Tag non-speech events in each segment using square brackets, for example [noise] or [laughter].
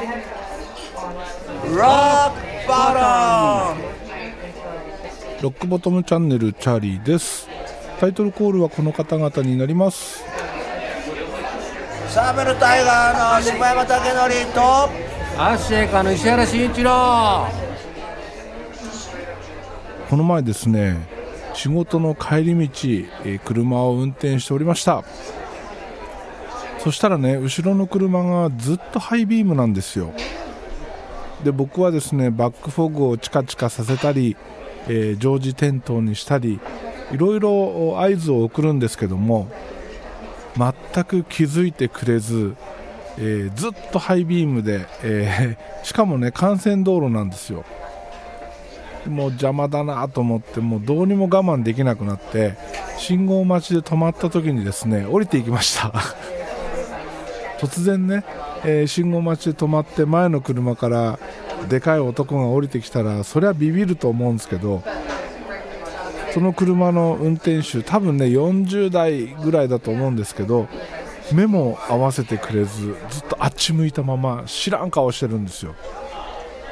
ロックボトムロックボトムチャンネルチャーリーです。タイトルコールはこの方々になります。サーベルタイガーの柴山武則とアッシェイカの石原慎一郎。この前ですね仕事の帰り道、えー車を運転しておりましたそしたらね後ろの車がずっとハイビームなんですよ。で僕はですねバックフォグをチカチカさせたり、えー常時点灯にしたりいろいろ合図を送るんですけども全く気づいてくれず、えーずっとハイビームで、えー [laughs] しかもね幹線道路なんですよ。もう邪魔だなと思ってもうどうにも我慢できなくなって信号待ちで止まった時にですね降りていきました。[laughs] 突然ね、えー信号待ちで止まって前の車からでかい男が降りてきたらそりゃビビると思うんですけどその車の運転手多分ね40代ぐらいだと思うんですけど目も合わせてくれずずっとあっち向いたまま知らん顔してるんですよ。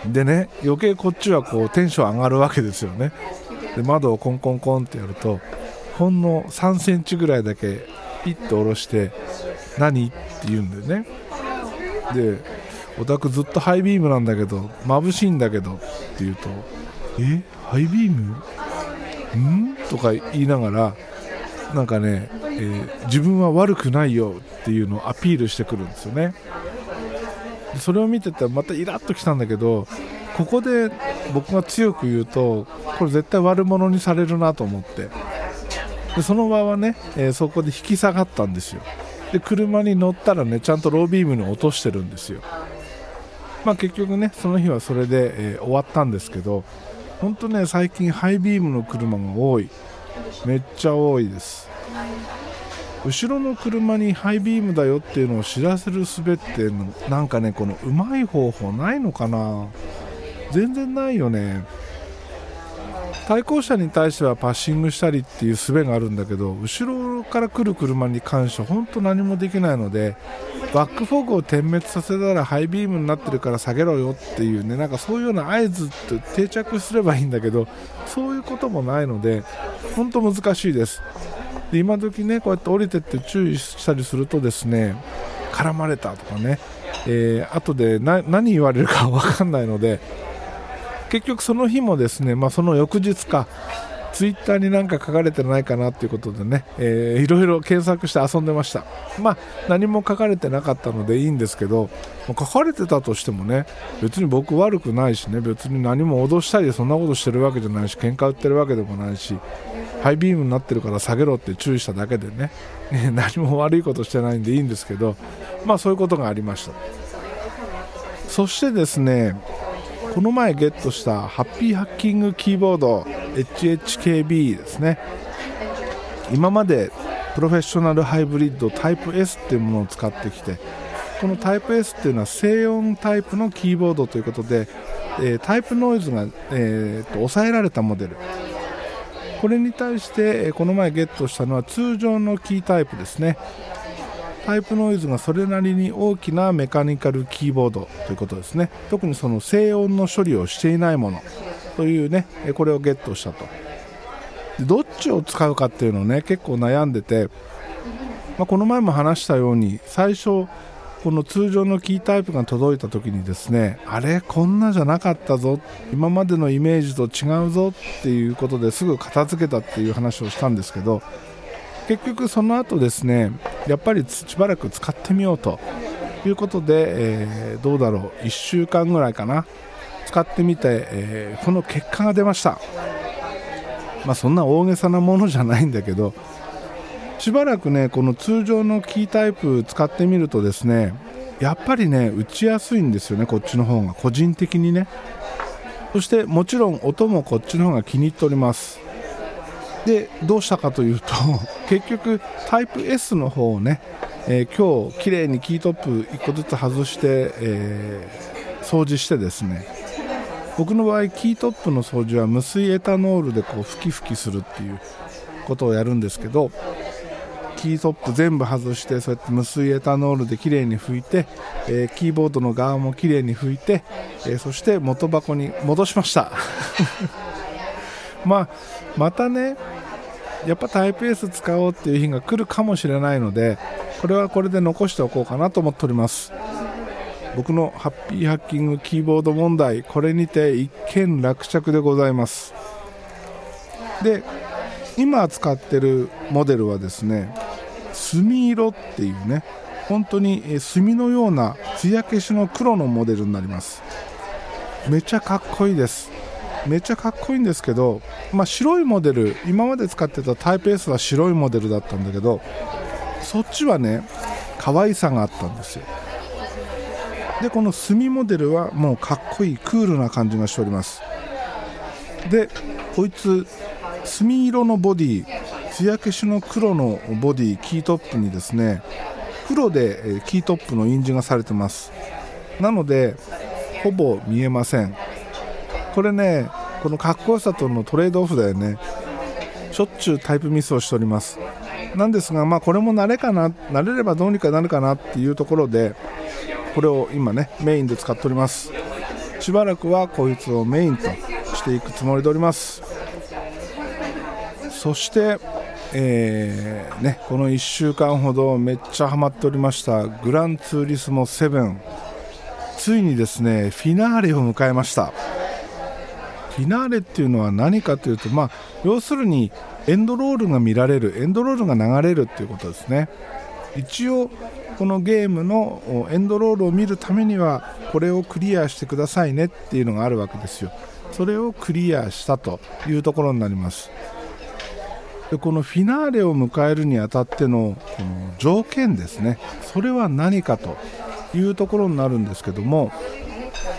でね余計こっちはこうテンション上がるわけですよね。で窓をコンコンコンってやるとほんの3センチぐらいだけピッと下ろして何？って言うんでね。でお宅ずっとハイビームなんだけど眩しいんだけどって言うとえハイビーム？ん？とか言いながらなんかね、えー自分は悪くないよっていうのをアピールしてくるんですよね。でそれを見ててまたイラッときたんだけどここで僕が強く言うとこれ絶対悪者にされるなと思って。でその場はね、えーそこで引き下がったんですよ。で車に乗ったらねちゃんとロービームに落としてるんですよ。まあ結局ねその日はそれで、えー終わったんですけど本当ね最近ハイビームの車が多い。めっちゃ多いです。後ろの車にハイビームだよっていうのを知らせる術ってなんかねこのうまい方法ないのかな。全然ないよね。対向車に対してはパッシングしたりっていう術があるんだけど後ろから来る車に関しては本当何もできないのでバックフォグを点滅させたらハイビームになってるから下げろよっていうねなんかそういうような合図って定着すればいいんだけどそういうこともないので本当難しいです。で今時ねこうやって降りてって注意したりするとですね絡まれたとかね、えー後で何言われるか分かんないので結局その日もですね、まあ、その翌日かツイッターに何か書かれてないかなということでね、えーいろいろ検索して遊んでました。まあ何も書かれてなかったのでいいんですけど書かれてたとしてもね別に僕悪くないしね別に何も脅したりそんなことしてるわけじゃないし喧嘩売ってるわけでもないしハイビームになってるから下げろって注意しただけでね何も悪いことしてないんでいいんですけどまあそういうことがありました。そしてですねこの前ゲットしたハッピーハッキングキーボード HHKB ですね。今までプロフェッショナルハイブリッドタイプ S っていうものを使ってきてこのタイプ S っていうのは静音タイプのキーボードということで、えータイプノイズが、えーと抑えられたモデル。これに対してこの前ゲットしたのは通常のキータイプですね。タイプノイズがそれなりに大きなメカニカルキーボードということですね。特にその静音の処理をしていないものというねこれをゲットしたと。でどっちを使うかっていうのをね結構悩んでて、まあ、この前も話したように最初この通常のキータイプが届いた時にですねあれこんなじゃなかったぞ今までのイメージと違うぞっていうことですぐ片付けたっていう話をしたんですけど結局その後ですねやっぱりしばらく使ってみようということで、えーどうだろう。1週間ぐらいかな。使ってみて、えーこの結果が出ました。まあそんな大げさなものじゃないんだけどしばらくねこの通常のキータイプ使ってみるとですねやっぱりね打ちやすいんですよねこっちの方が。個人的にね。そしてもちろん音もこっちの方が気に入っております。でどうしたかというと [laughs] 結局タイプ S の方をね、えー今日綺麗にキートップ1個ずつ外して、えー掃除してですね僕の場合キートップの掃除は無水エタノールでこう吹き吹きするっていうことをやるんですけどキートップ全部外してそうやって無水エタノールできれいに拭いて、えー、キーボードの側もきれいに拭いて、え、そして元箱に戻しました。まあまたねやっぱタイプ S 使おうっていう日が来るかもしれないのでこれはこれで残しておこうかなと思っております。僕のハッピーハッキングキーボード問題これにて一件落着でございます。で今使ってるモデルはですね墨色っていうね本当に墨のような艶消しの黒のモデルになります。めちゃかっこいいです。めっちゃかっこいいんですけど、まあ、白いモデル今まで使ってたタイプ S は白いモデルだったんだけどそっちはね可愛さがあったんですよ。でこの墨モデルはもうかっこいいクールな感じがしております。でこいつ墨色のボディ艶消しの黒のボディキートップにですね黒でキートップの印字がされてます。なのでほぼ見えません。これねこのかっこよさとのトレードオフだよね。しょっちゅうタイプミスをしております。なんですがまあこれも慣れかな慣れればどうにかなるかなっていうところでこれを今ねメインで使っております。しばらくはこいつをメインとしていくつもりでおります。そしてえー、ね、この1週間ほどめっちゃハマっておりましたグランツーリスモ7ついにですねフィナーレを迎えました。フィナーレっていうのは何かというと、まあ、要するにエンドロールが見られるエンドロールが流れるっていうことですね。一応このゲームのエンドロールを見るためにはこれをクリアしてくださいねっていうのがあるわけですよ。それをクリアしたというところになります。でこのフィナーレを迎えるにあたってのこの条件ですね。それは何かというところになるんですけども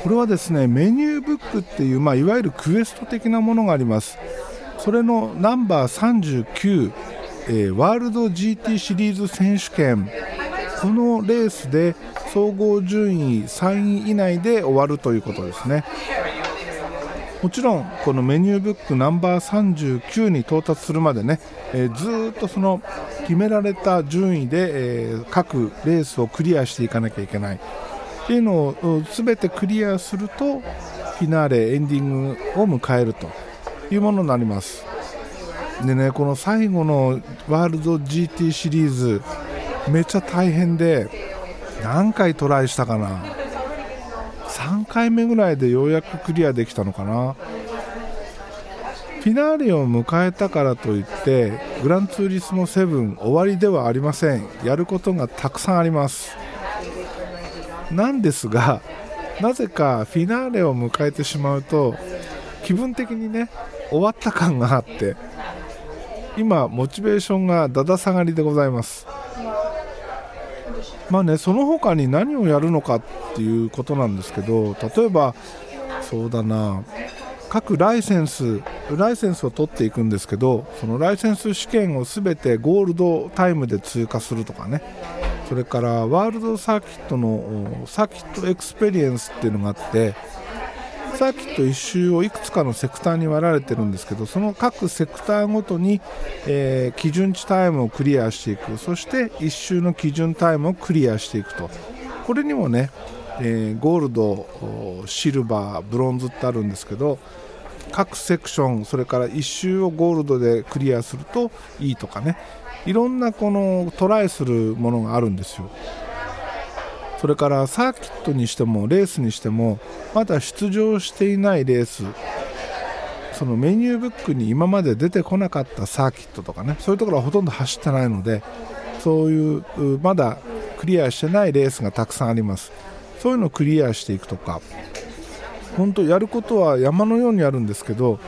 これはですねメニューブックっていう、まあ、いわゆるクエスト的なものがあります。それのナンバー39、えー、ワールド GT シリーズ選手権。このレースで総合順位3位以内で終わるということですね。もちろんこのメニューブックナンバー39に到達するまでね、えー、ずっとその決められた順位で、えー、各レースをクリアしていかなきゃいけない。っていうのを全てクリアするとフィナーレエンディングを迎えるというものになります。でねこの最後のワールド GT シリーズめっちゃ大変で何回トライしたかな。3回目ぐらいでようやくクリアできたのかな。フィナーレを迎えたからといってグランツーリスモ7終わりではありません。やることがたくさんあります。なんですがなぜかフィナーレを迎えてしまうと気分的にね終わった感があって今モチベーションがだだ下がりでございます。まあねその他に何をやるのかっていうことなんですけど例えばそうだな各ライセンスライセンスを取っていくんですけどそのライセンス試験を全てゴールドタイムで通過するとかね。それからワールドサーキットのサーキットエクスペリエンスっていうのがあってサーキット1周をいくつかのセクターに割られてるんですけどその各セクターごとに、えー、基準値タイムをクリアしていく。そして1周の基準タイムをクリアしていくと。これにもね、えー、ゴールドシルバーブロンズってあるんですけど各セクションそれから1周をゴールドでクリアするといいとかね。いろんなこのトライするものがあるんですよ。それからサーキットにしてもレースにしてもまだ出場していないレース。そのメニューブックに今まで出てこなかったサーキットとかね。そういうところはほとんど走ってないのでそういうまだクリアしてないレースがたくさんあります。そういうのをクリアしていくとか。本当やることは山のようにあるんですけど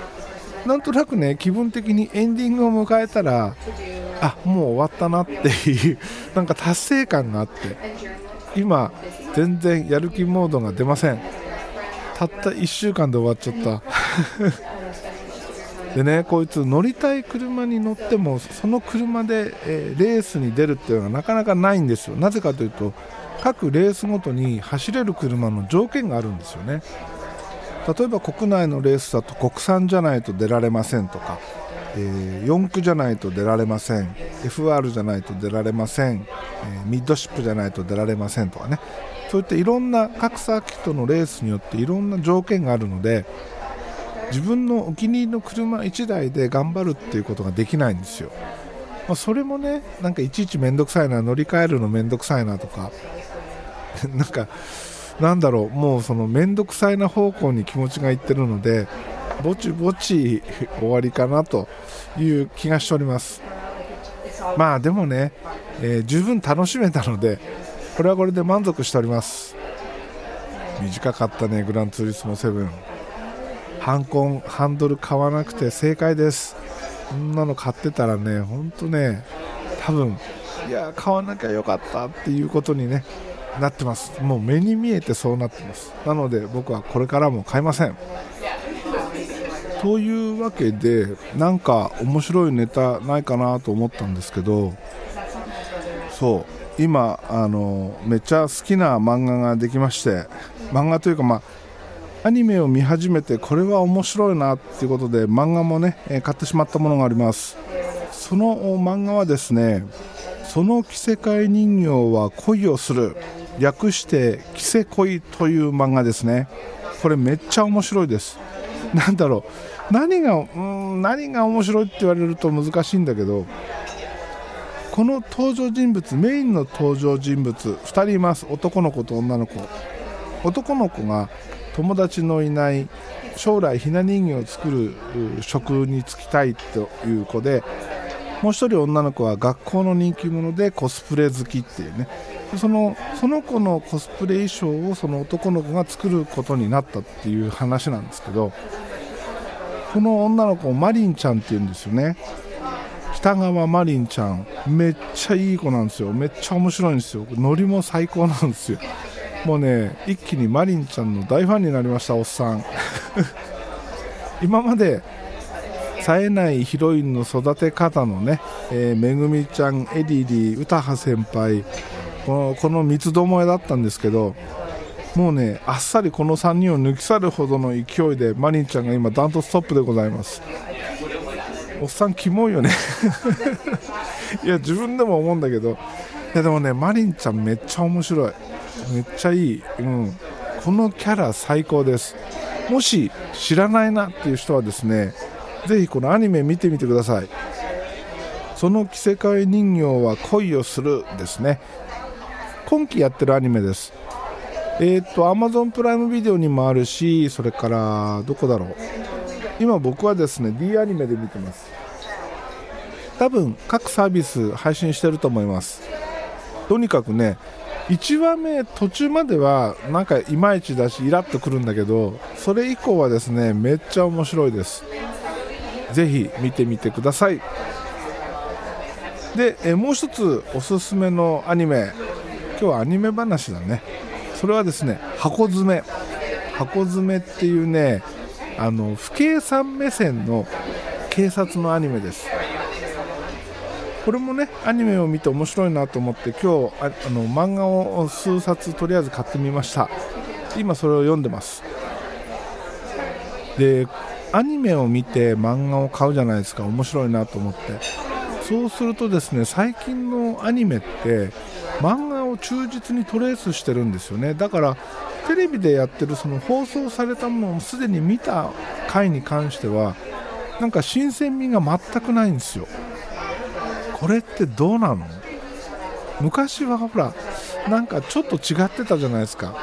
なんとなくね気分的にエンディングを迎えたらあもう終わったなっていう [laughs] なんか達成感があって今全然やる気モードが出ません。たった1週間で終わっちゃった。[laughs] でねこいつ乗りたい車に乗ってもその車で、え、レースに出るっていうのがなかなかないんですよ。なぜかというと各レースごとに走れる車の条件があるんですよね。例えば国内のレースだと国産じゃないと出られませんとかえー、4区じゃないと出られません FR じゃないと出られません、えー、ミッドシップじゃないと出られませんとかね。そういったいろんな各サーキットのレースによっていろんな条件があるので自分のお気に入りの車1台で頑張るっていうことができないんですよ、まあ、それもねなんかいちいち面倒くさいな乗り換えるの面倒くさいなとか [laughs] なんかなんだろうもうその面倒くさいな方向に気持ちがいってるのでぼちぼち終わりかなという気がしております。まあでもね、えー、十分楽しめたのでこれはこれで満足しております。短かったねグランツーリスモ7ハンコンハンドル買わなくて正解です。こんなの買ってたらね本当ね多分いや買わなきゃよかったっていうことにねなってます。もう目に見えてそうなってます。なので僕はこれからも買いません。というわけでなんか面白いネタないかなと思ったんですけどそう今あのめっちゃ好きな漫画ができまして漫画というかまあアニメを見始めてこれは面白いなっていうことで漫画もね買ってしまったものがあります。その漫画はですねその着せ替え人形は恋をする。略して「着せ恋」という漫画ですね。これめっちゃ面白いです。[laughs] なんだろう。何がうん何が面白いって言われると難しいんだけどこの登場人物メインの登場人物2人います。男の子と女の子。男の子が友達のいない将来ひな人形を作る職に就きたいという子でもう1人女の子は学校の人気者でコスプレ好きっていうね。そのその子のコスプレ衣装をその男の子が作ることになったっていう話なんですけどこの女の子マリンちゃんっていうんですよね。北川マリンちゃん。めっちゃいい子なんですよ。めっちゃ面白いんですよ。ノリも最高なんですよ。もうね一気にマリンちゃんの大ファンになりましたおっさん。[laughs] 今まで冴えないヒロインの育て方のね、えー、めぐみちゃんエリリー詩羽先輩このこの三つどもえだったんですけどもうねあっさりこの3人を抜き去るほどの勢いでマリンちゃんが今ダントツトップでございます。おっさんキモいよね。[laughs] いや自分でも思うんだけど。いやでもねマリンちゃんめっちゃ面白い。めっちゃいい、うん、このキャラ最高です。もし知らないなっていう人はですねぜひこのアニメ見てみてください。その着せ替え人形は恋をするですね。今期やってるアニメです。えー、っと Amazon プライムビデオにもあるしそれからどこだろう。今僕はですね D アニメで見てます。多分各サービス配信してると思います。とにかくね1話目途中まではなんかいまいちだしイラッとくるんだけどそれ以降はですねめっちゃ面白いです。ぜひ見てみてください。でえもう一つおすすめのアニメ。今日はアニメ話だね。それはですね箱詰め。箱詰めっていうねあの不計算目線の警察のアニメです。これもねアニメを見て面白いなと思って今日あの漫画を数冊とりあえず買ってみました。今それを読んでます。でアニメを見て漫画を買うじゃないですか。面白いなと思って。そうするとですね最近のアニメって漫画を忠実にトレースしてるんですよね。だからテレビでやってるその放送されたものをすでに見た回に関してはなんか新鮮味が全くないんですよ。これってどうなの？昔はほらなんかちょっと違ってたじゃないですか。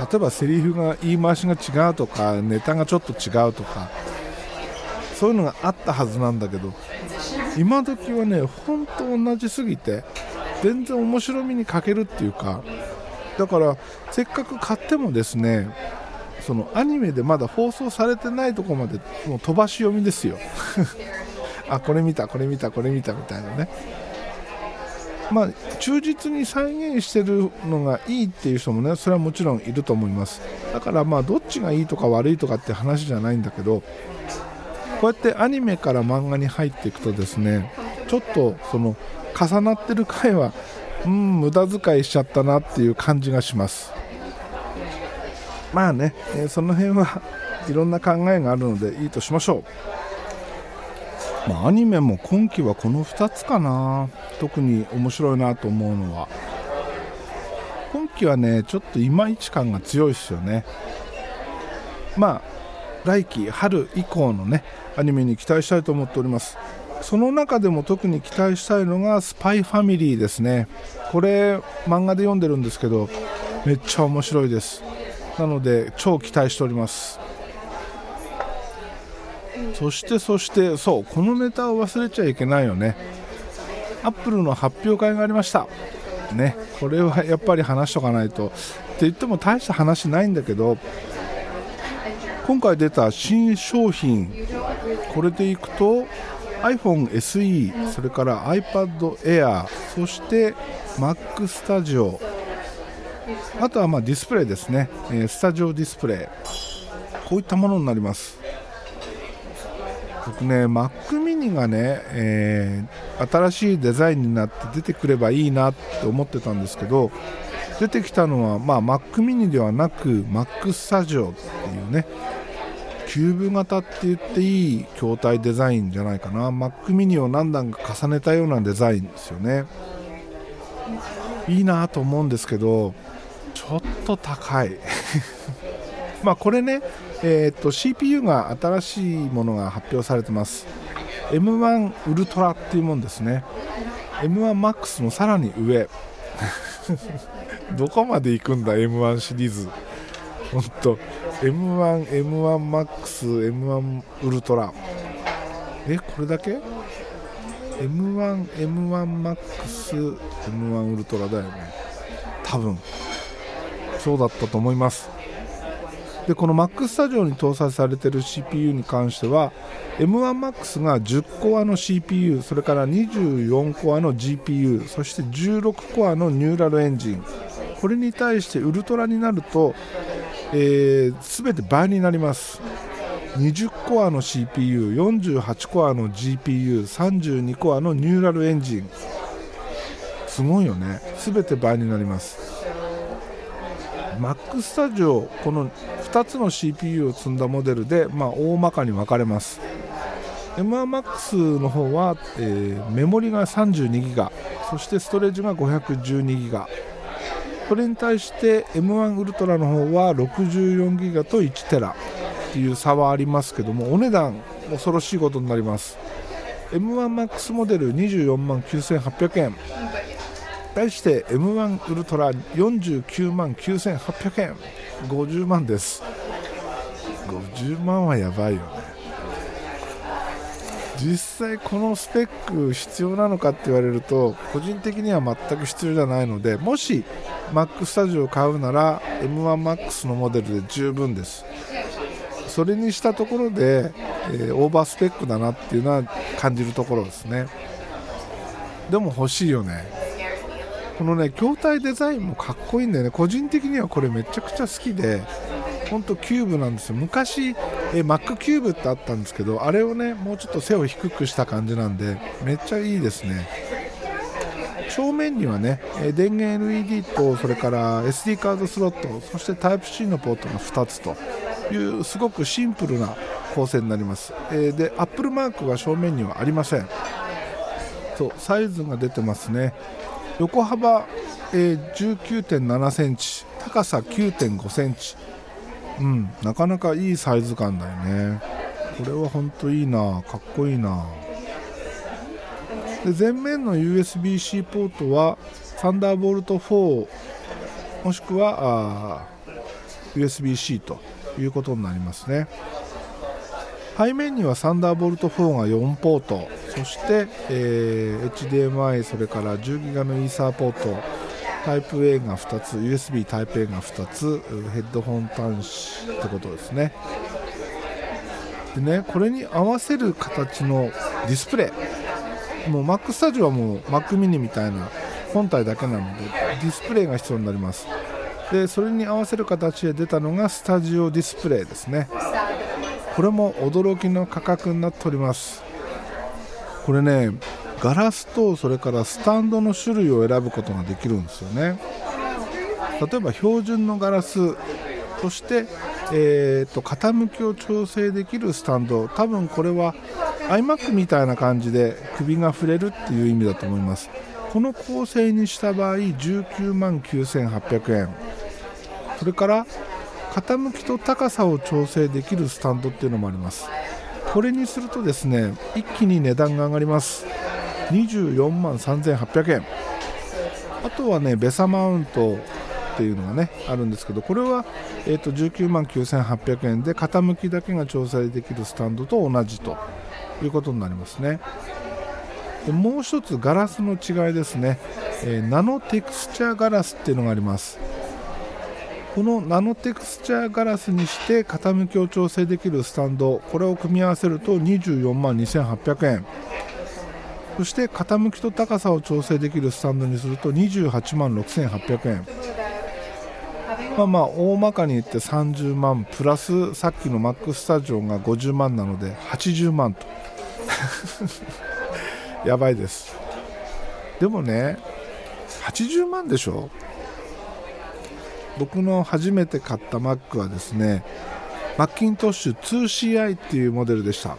例えばセリフが言い回しが違うとかネタがちょっと違うとかそういうのがあったはずなんだけど今時はね本当同じすぎて全然面白みに欠けるっていうかだからせっかく買ってもですねそのアニメでまだ放送されてないとこまでもう飛ばし読みですよ。[laughs] あこれ見たこれ見たこれ見たみたいなね。まあ忠実に再現してるのがいいっていう人もねそれはもちろんいると思います。だからまあどっちがいいとか悪いとかって話じゃないんだけどこうやってアニメから漫画に入っていくとですねちょっとその重なってる回はうん無駄遣いしちゃったなっていう感じがします。まあね、えー、その辺はいろんな考えがあるのでいいとしましょう。まあ、アニメも今期はこの2つかな。特に面白いなと思うのは。今期はねちょっといまいち感が強いですよね。まあ来季春以降のねアニメに期待したいと思っております。その中でも特に期待したいのが「スパイファミリー」ですね。これ漫画で読んでるんですけどめっちゃ面白いです。なので超期待しております。そしてそしてそうこのネタを忘れちゃいけないよね。アップルの発表会がありました。ねこれはやっぱり話しとかないと。って言っても大した話ないんだけど今回出た新商品これでいくと iPhone SE それから iPad Air そして Mac Studio あとはまディスプレイですね、えスタジオディスプレイ。こういったものになります。僕ね Mac mini がね、えー、新しいデザインになって出てくればいいなって思ってたんですけど出てきたのは、まあ、Mac mini ではなく Mac Studio っていうねキューブ型って言っていい筐体デザインじゃないかな。Mac mini を何段か重ねたようなデザインですよね。いいなと思うんですけどちょっと高い。まあこれねえー、と CPU が新しいものが発表されてます。M1 ウルトラっていうもんですね。M1MAX のさらに上。[laughs] どこまで行くんだ M1 シリーズ。本当 M1、M1MAX、M1 ウルトラ。えこれだけ？M1、M1MAX、M1 ウルトラだよね。多分。そうだったと思います。でこの Mac スタジオに搭載されている CPU に関しては M1MAX が10コアの CPU それから24コアの GPU そして16コアのニューラルエンジン。これに対してウルトラになると、えー、全て倍になります。20コアの CPU48 コアの GPU32 コアのニューラルエンジン。すごいよね。全て倍になります。Mac Studio この2つの CPU を積んだモデルで、まあ、大まかに分かれます。M1MAX の方は、えー、メモリが 32GB そしてストレージが 512GB それに対して M1 ウルトラの方は 64GB と 1TB っていう差はありますけどもお値段恐ろしいことになります。M1MAX モデル24万9800円。対して M1 ウルトラ49万9800円。50万です。50万はやばいよね。実際このスペック必要なのかって言われると個人的には全く必要じゃないのでもし Mac スタジオを買うなら M1MAX のモデルで十分です。それにしたところで、えー、オーバースペックだなっていうのは感じるところですね。でも欲しいよね。このね筐体デザインもかっこいいんだよね。個人的にはこれめちゃくちゃ好きで本当キューブなんですよ。昔えマックキューブってあったんですけどあれをねもうちょっと背を低くした感じなんでめっちゃいいですね。正面にはね電源 LED とそれから SD カードスロットそして Type-C のポートが2つと。いうすごくシンプルな構成になります、えで Apple マークが正面にはありません。そうサイズが出てますね。横幅、えー、19.7センチ高さ9.5センチ。うんなかなかいいサイズ感だよね。これは本当いいなかっこいいな。で前面の USB-C ポートはサンダーボルト4もしくは USB-C ということになりますね。背面にはサンダーボルト4が4ポート。そして、えー、HDMI それから 10GB のイーサーポートタイプ A が2つ USB タイプ A が2つヘッドホン端子ってことですね。でねこれに合わせる形のディスプレイもう Mac スタジオはもう Mac mini みたいな本体だけなのでディスプレイが必要になります。でそれに合わせる形で出たのがスタジオディスプレイですね。これも驚きの価格になっております。これねガラスとそれからスタンドの種類を選ぶことができるんですよね。例えば標準のガラスそして、えーと、傾きを調整できるスタンド。多分これは iMac みたいな感じで首が触れるっていう意味だと思います。この構成にした場合19万9800円。それから傾きと高さを調整できるスタンドっていうのもあります。これにするとですね一気に値段が上がります。24万3800円。あとはねベサマウントっていうのがねあるんですけどこれは、えー、と19万9800円で傾きだけが調整できるスタンドと同じということになりますね。でもう一つガラスの違いですね、えー、ナノテクスチャーガラスっていうのがあります。このナノテクスチャーガラスにして傾きを調整できるスタンドこれを組み合わせると24万2800円。そして傾きと高さを調整できるスタンドにすると28万6800円。まあまあ大まかに言って30万プラスさっきのマックスタジオが50万なので80万と。[laughs] やばいです。でもね80万でしょ？僕の初めて買った Mac はですねマッキントッシュ 2CI っていうモデルでした。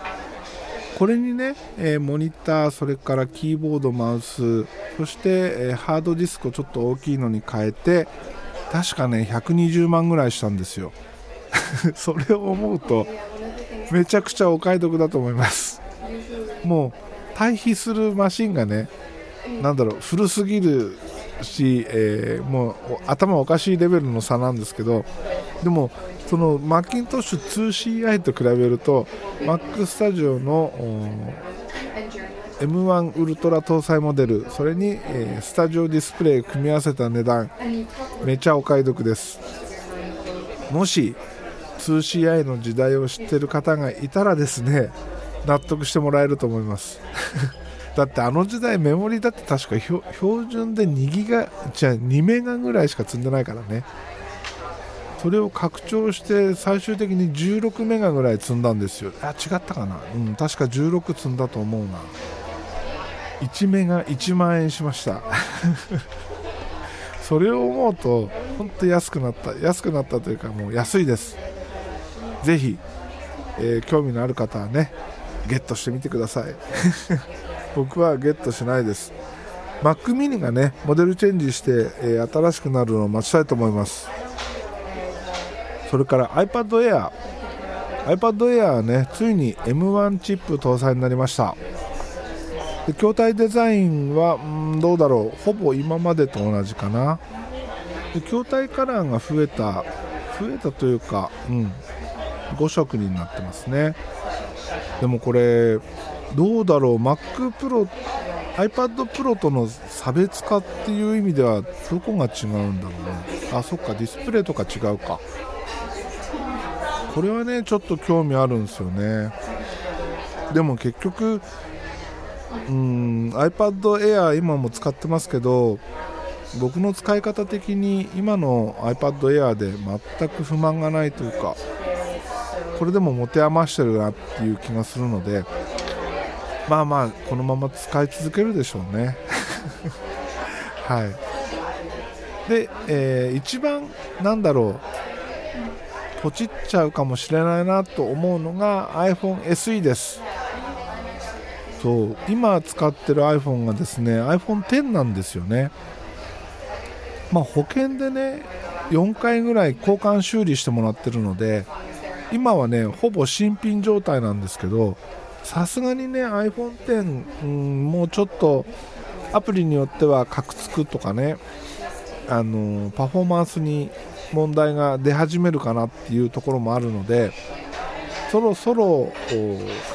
これにね、え、モニターそれからキーボードマウスそして、え、ハードディスクをちょっと大きいのに変えて確かね120万ぐらいしたんですよ。[laughs] それを思うとめちゃくちゃお買い得だと思います。もう対比するマシンがねなんだろう古すぎるし、えー、もう頭おかしいレベルの差なんですけどでもそのマッキントッシュ 2CI と比べると Mac スタジオの M1 ウルトラ搭載モデルそれに、えー、スタジオディスプレイ組み合わせた値段めちゃお買い得です。もし 2CI の時代を知ってる方がいたらですね納得してもらえると思います。だってあの時代メモリだって確か標準で2ギガじゃあ2メガぐらいしか積んでないからね。それを拡張して最終的に16メガぐらい積んだんですよ。あ違ったかな。うん確か16積んだと思うな。1メガ1万円しました。[laughs] それを思うと本当安くなった。安くなったというかもう安いです。ぜひ、えー、興味のある方はねゲットしてみてください。[laughs] 僕はゲットしないです。Mac mini がねモデルチェンジして、えー、新しくなるのを待ちたいと思います。それから iPad Air iPad Air はねついに M1 チップ搭載になりました。で筐体デザインはんどうだろう。ほぼ今までと同じかな。で筐体カラーが増えた。増えたというかうん。5色になってますね。でもこれどうだろう MacPro iPad Pro との差別化っていう意味ではどこが違うんだろうね。あそっかディスプレイとか違うか。これはねちょっと興味あるんですよね。でも結局うん iPad Air 今も使ってますけど僕の使い方的に今の iPad Air で全く不満がないというかこれでも持て余してるなっていう気がするのでまあまあこのまま使い続けるでしょうね。[laughs] はい。で、えー、一番なんだろう。ポチっちゃうかもしれないなと思うのが iPhone SE です。そう。今使ってる iPhone がですね iPhone10 なんですよね。まあ保険でね4回ぐらい交換修理してもらってるので今はねほぼ新品状態なんですけどさすがにね iPhone10、うん、もうちょっとアプリによってはカクつくとかねあのパフォーマンスに問題が出始めるかなっていうところもあるのでそろそろ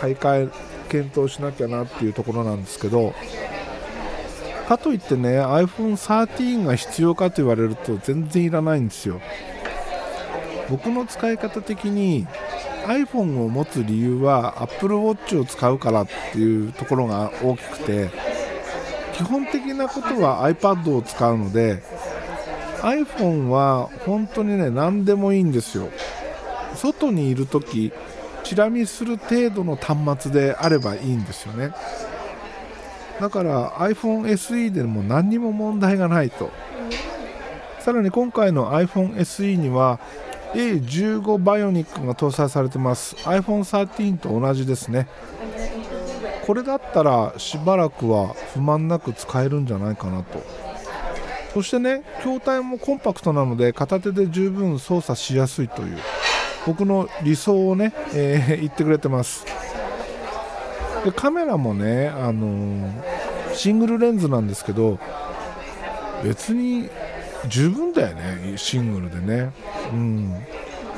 買い替え検討しなきゃなっていうところなんですけどかといってね iPhone13 が必要かと言われると全然いらないんですよ。僕の使い方的に iPhone を持つ理由は Apple Watch を使うからっていうところが大きくて基本的なことは iPad を使うので iPhone は本当にね何でもいいんですよ。外にいる時チラ見する程度の端末であればいいんですよね。だから iPhone SE でも何にも問題がないと。さらに今回の iPhone SE には A15 バイオニックが搭載されてます。iPhone13 と同じですね。これだったらしばらくは不満なく使えるんじゃないかなと。そしてね筐体もコンパクトなので片手で十分操作しやすいという僕の理想をね、えー、[laughs] 言ってくれてます。でカメラもね、あのー、シングルレンズなんですけど別に十分だよねシングルでね、うん、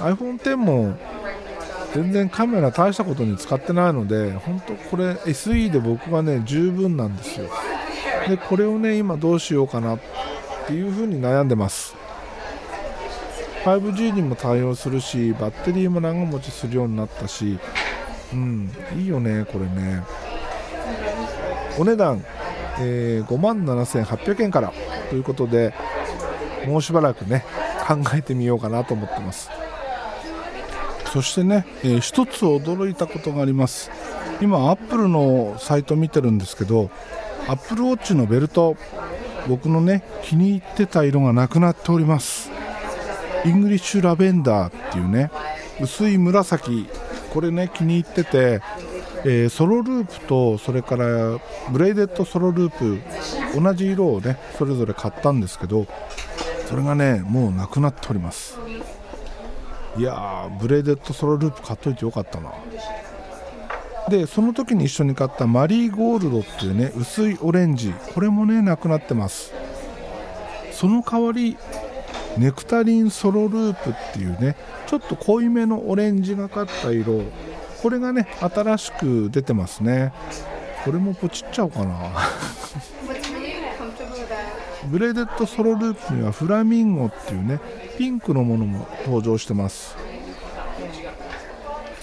iPhone10 も全然カメラ大したことに使ってないので本当これ SE で僕はね十分なんですよ。でこれをね今どうしようかなっていう風に悩んでます。5G にも対応するしバッテリーも長持ちするようになったし。うん。いいよねこれね。お値段、えー、5万7800円から。ということでもうしばらくね考えてみようかなと思ってます。そしてね、えー、一つ驚いたことがあります。今アップルのサイト見てるんですけどアップルウォッチのベルト僕のね気に入ってた色がなくなっております。イングリッシュラベンダーっていうね薄い紫これね気に入ってて、えー、ソロループとそれからブレイデッドソロループ同じ色をねそれぞれ買ったんですけどそれがねもうなくなっております。いやーブレイデッドソロループ買っといてよかったな。でその時に一緒に買ったマリーゴールドっていうね薄いオレンジこれもねなくなってます。その代わりネクタリンソロループっていうねちょっと濃いめのオレンジがかった色これがね新しく出てますね。これもポチっちゃおうかな。[laughs] ブレーデッドソロループにはフラミンゴっていうねピンクのものも登場してます。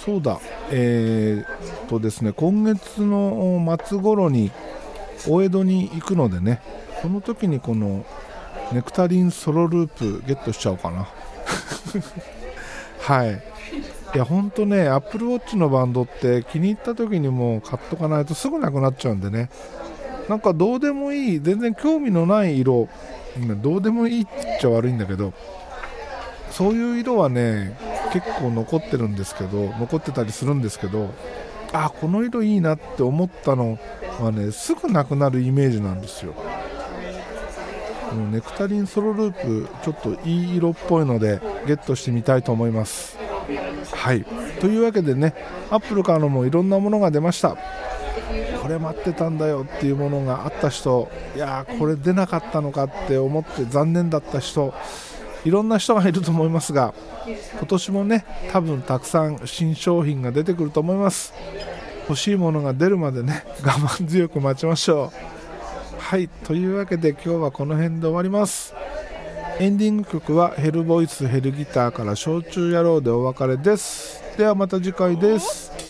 そうだ。えー、とですね今月の末頃に大江戸に行くのでねその時にこのネクタリンソロループゲットしちゃおうかな。[laughs] はい。いや本当ねアップルウォッチのバンドって気に入った時にもう買っとかないとすぐなくなっちゃうんでね。なんかどうでもいい全然興味のない色。どうでもいいっちゃ悪いんだけどそういう色はね結構残ってるんですけど残ってたりするんですけどあこの色いいなって思ったのはねすぐなくなるイメージなんですよ。このネクタリンソロループちょっといい色っぽいのでゲットしてみたいと思います。はい。というわけでねアップルからのもいろんなものが出ました。これ待ってたんだよっていうものがあった人いやーこれ出なかったのかって思って残念だった人いろんな人がいると思いますが今年もね多分たくさん新商品が出てくると思います。欲しいものが出るまでね我慢強く待ちましょう。はいというわけで今日はこの辺で終わります。エンディング曲はヘルボイスヘルギターから焼酎野郎でお別れです。ではまた次回です。